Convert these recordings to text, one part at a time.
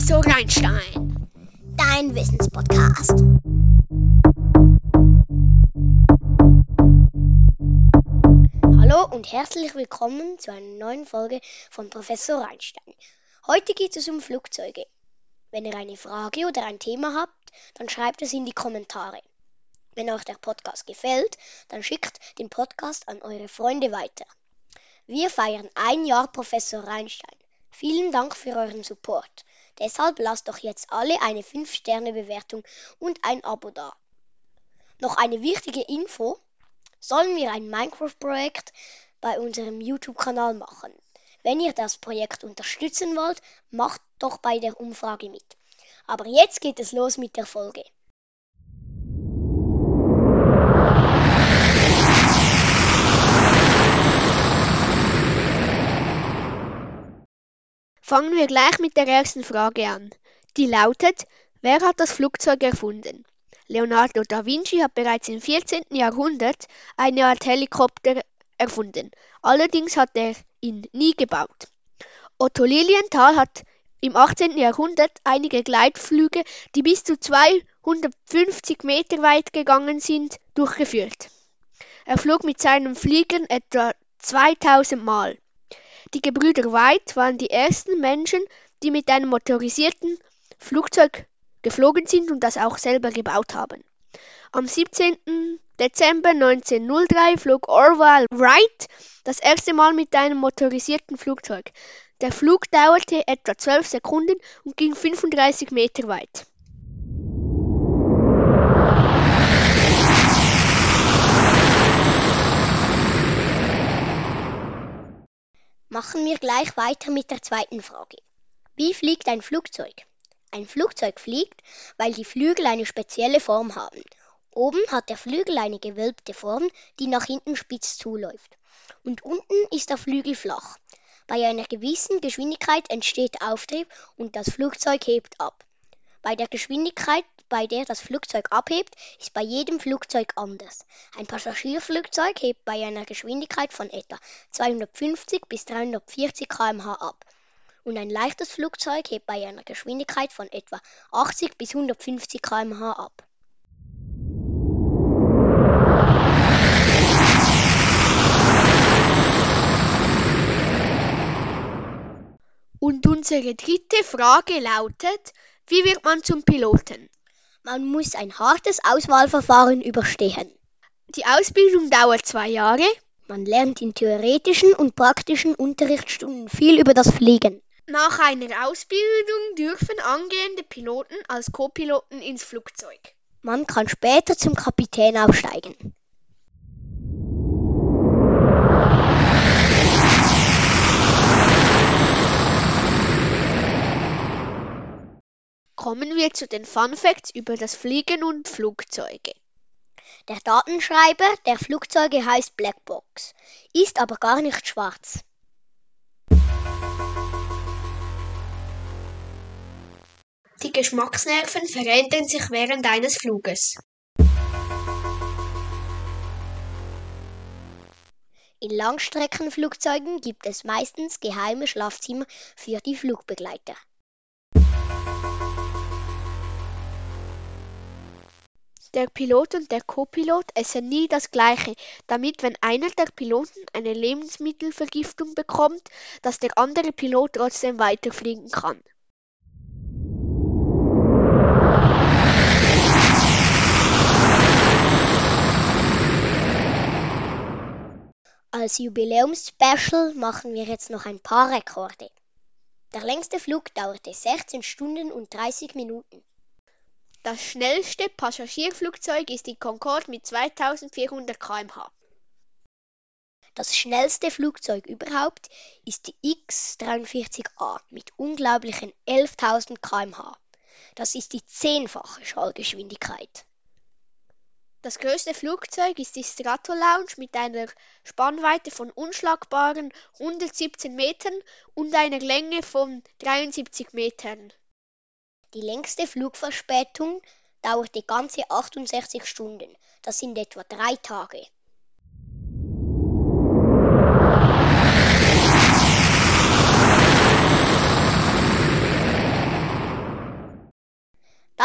Professor Reinstein. Dein Wissenspodcast. Hallo und herzlich willkommen zu einer neuen Folge von Professor Reinstein. Heute geht es um Flugzeuge. Wenn ihr eine Frage oder ein Thema habt, dann schreibt es in die Kommentare. Wenn euch der Podcast gefällt, dann schickt den Podcast an eure Freunde weiter. Wir feiern ein Jahr Professor Reinstein. Vielen Dank für euren Support. Deshalb lasst doch jetzt alle eine 5-Sterne-Bewertung und ein Abo da. Noch eine wichtige Info. Sollen wir ein Minecraft-Projekt bei unserem YouTube-Kanal machen? Wenn ihr das Projekt unterstützen wollt, macht doch bei der Umfrage mit. Aber jetzt geht es los mit der Folge. Fangen wir gleich mit der ersten Frage an. Die lautet, wer hat das Flugzeug erfunden? Leonardo da Vinci hat bereits im 14. Jahrhundert eine Art Helikopter erfunden. Allerdings hat er ihn nie gebaut. Otto Lilienthal hat im 18. Jahrhundert einige Gleitflüge, die bis zu 250 Meter weit gegangen sind, durchgeführt. Er flog mit seinem Fliegen etwa 2000 Mal. Die Gebrüder White waren die ersten Menschen, die mit einem motorisierten Flugzeug geflogen sind und das auch selber gebaut haben. Am 17. Dezember 1903 flog Orville Wright das erste Mal mit einem motorisierten Flugzeug. Der Flug dauerte etwa 12 Sekunden und ging 35 Meter weit. Machen wir gleich weiter mit der zweiten Frage. Wie fliegt ein Flugzeug? Ein Flugzeug fliegt, weil die Flügel eine spezielle Form haben. Oben hat der Flügel eine gewölbte Form, die nach hinten spitz zuläuft. Und unten ist der Flügel flach. Bei einer gewissen Geschwindigkeit entsteht Auftrieb und das Flugzeug hebt ab. Bei der Geschwindigkeit, bei der das Flugzeug abhebt, ist bei jedem Flugzeug anders. Ein Passagierflugzeug hebt bei einer Geschwindigkeit von etwa 250 bis 340 km/h ab und ein leichtes Flugzeug hebt bei einer Geschwindigkeit von etwa 80 bis 150 km/h ab. Und unsere dritte Frage lautet, wie wird man zum Piloten? Man muss ein hartes Auswahlverfahren überstehen. Die Ausbildung dauert zwei Jahre. Man lernt in theoretischen und praktischen Unterrichtsstunden viel über das Fliegen. Nach einer Ausbildung dürfen angehende Piloten als Co-Piloten ins Flugzeug. Man kann später zum Kapitän aufsteigen. Kommen wir zu den Fun Facts über das Fliegen und Flugzeuge. Der Datenschreiber der Flugzeuge heißt Blackbox, ist aber gar nicht schwarz. Die Geschmacksnerven verändern sich während eines Fluges. In Langstreckenflugzeugen gibt es meistens geheime Schlafzimmer für die Flugbegleiter. Der Pilot und der Co-Pilot essen nie das Gleiche, damit wenn einer der Piloten eine Lebensmittelvergiftung bekommt, dass der andere Pilot trotzdem weiterfliegen kann. Als Jubiläumspecial machen wir jetzt noch ein paar Rekorde. Der längste Flug dauerte 16 Stunden und 30 Minuten. Das schnellste Passagierflugzeug ist die Concorde mit 2400 km/h. Das schnellste Flugzeug überhaupt ist die X-43A mit unglaublichen 11.000 km/h. Das ist die zehnfache Schallgeschwindigkeit. Das größte Flugzeug ist die Stratolaunch mit einer Spannweite von unschlagbaren 117 Metern und einer Länge von 73 Metern. Die längste Flugverspätung dauerte ganze 68 Stunden. Das sind etwa drei Tage.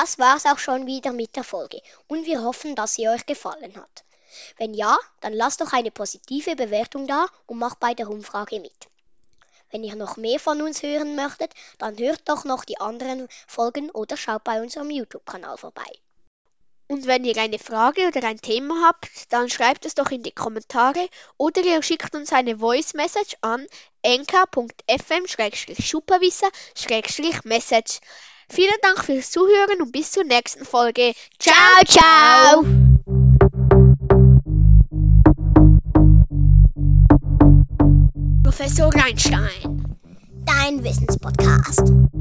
das war's auch schon wieder mit der Folge und wir hoffen, dass sie euch gefallen hat. Wenn ja, dann lasst doch eine positive Bewertung da und macht bei der Umfrage mit. Wenn ihr noch mehr von uns hören möchtet, dann hört doch noch die anderen Folgen oder schaut bei unserem YouTube-Kanal vorbei. Und wenn ihr eine Frage oder ein Thema habt, dann schreibt es doch in die Kommentare oder ihr schickt uns eine Voice Message an enka.fm-supervisor-message. Vielen Dank fürs Zuhören und bis zur nächsten Folge. Ciao, ciao! Professor Reinstein. Dein Wissenspodcast.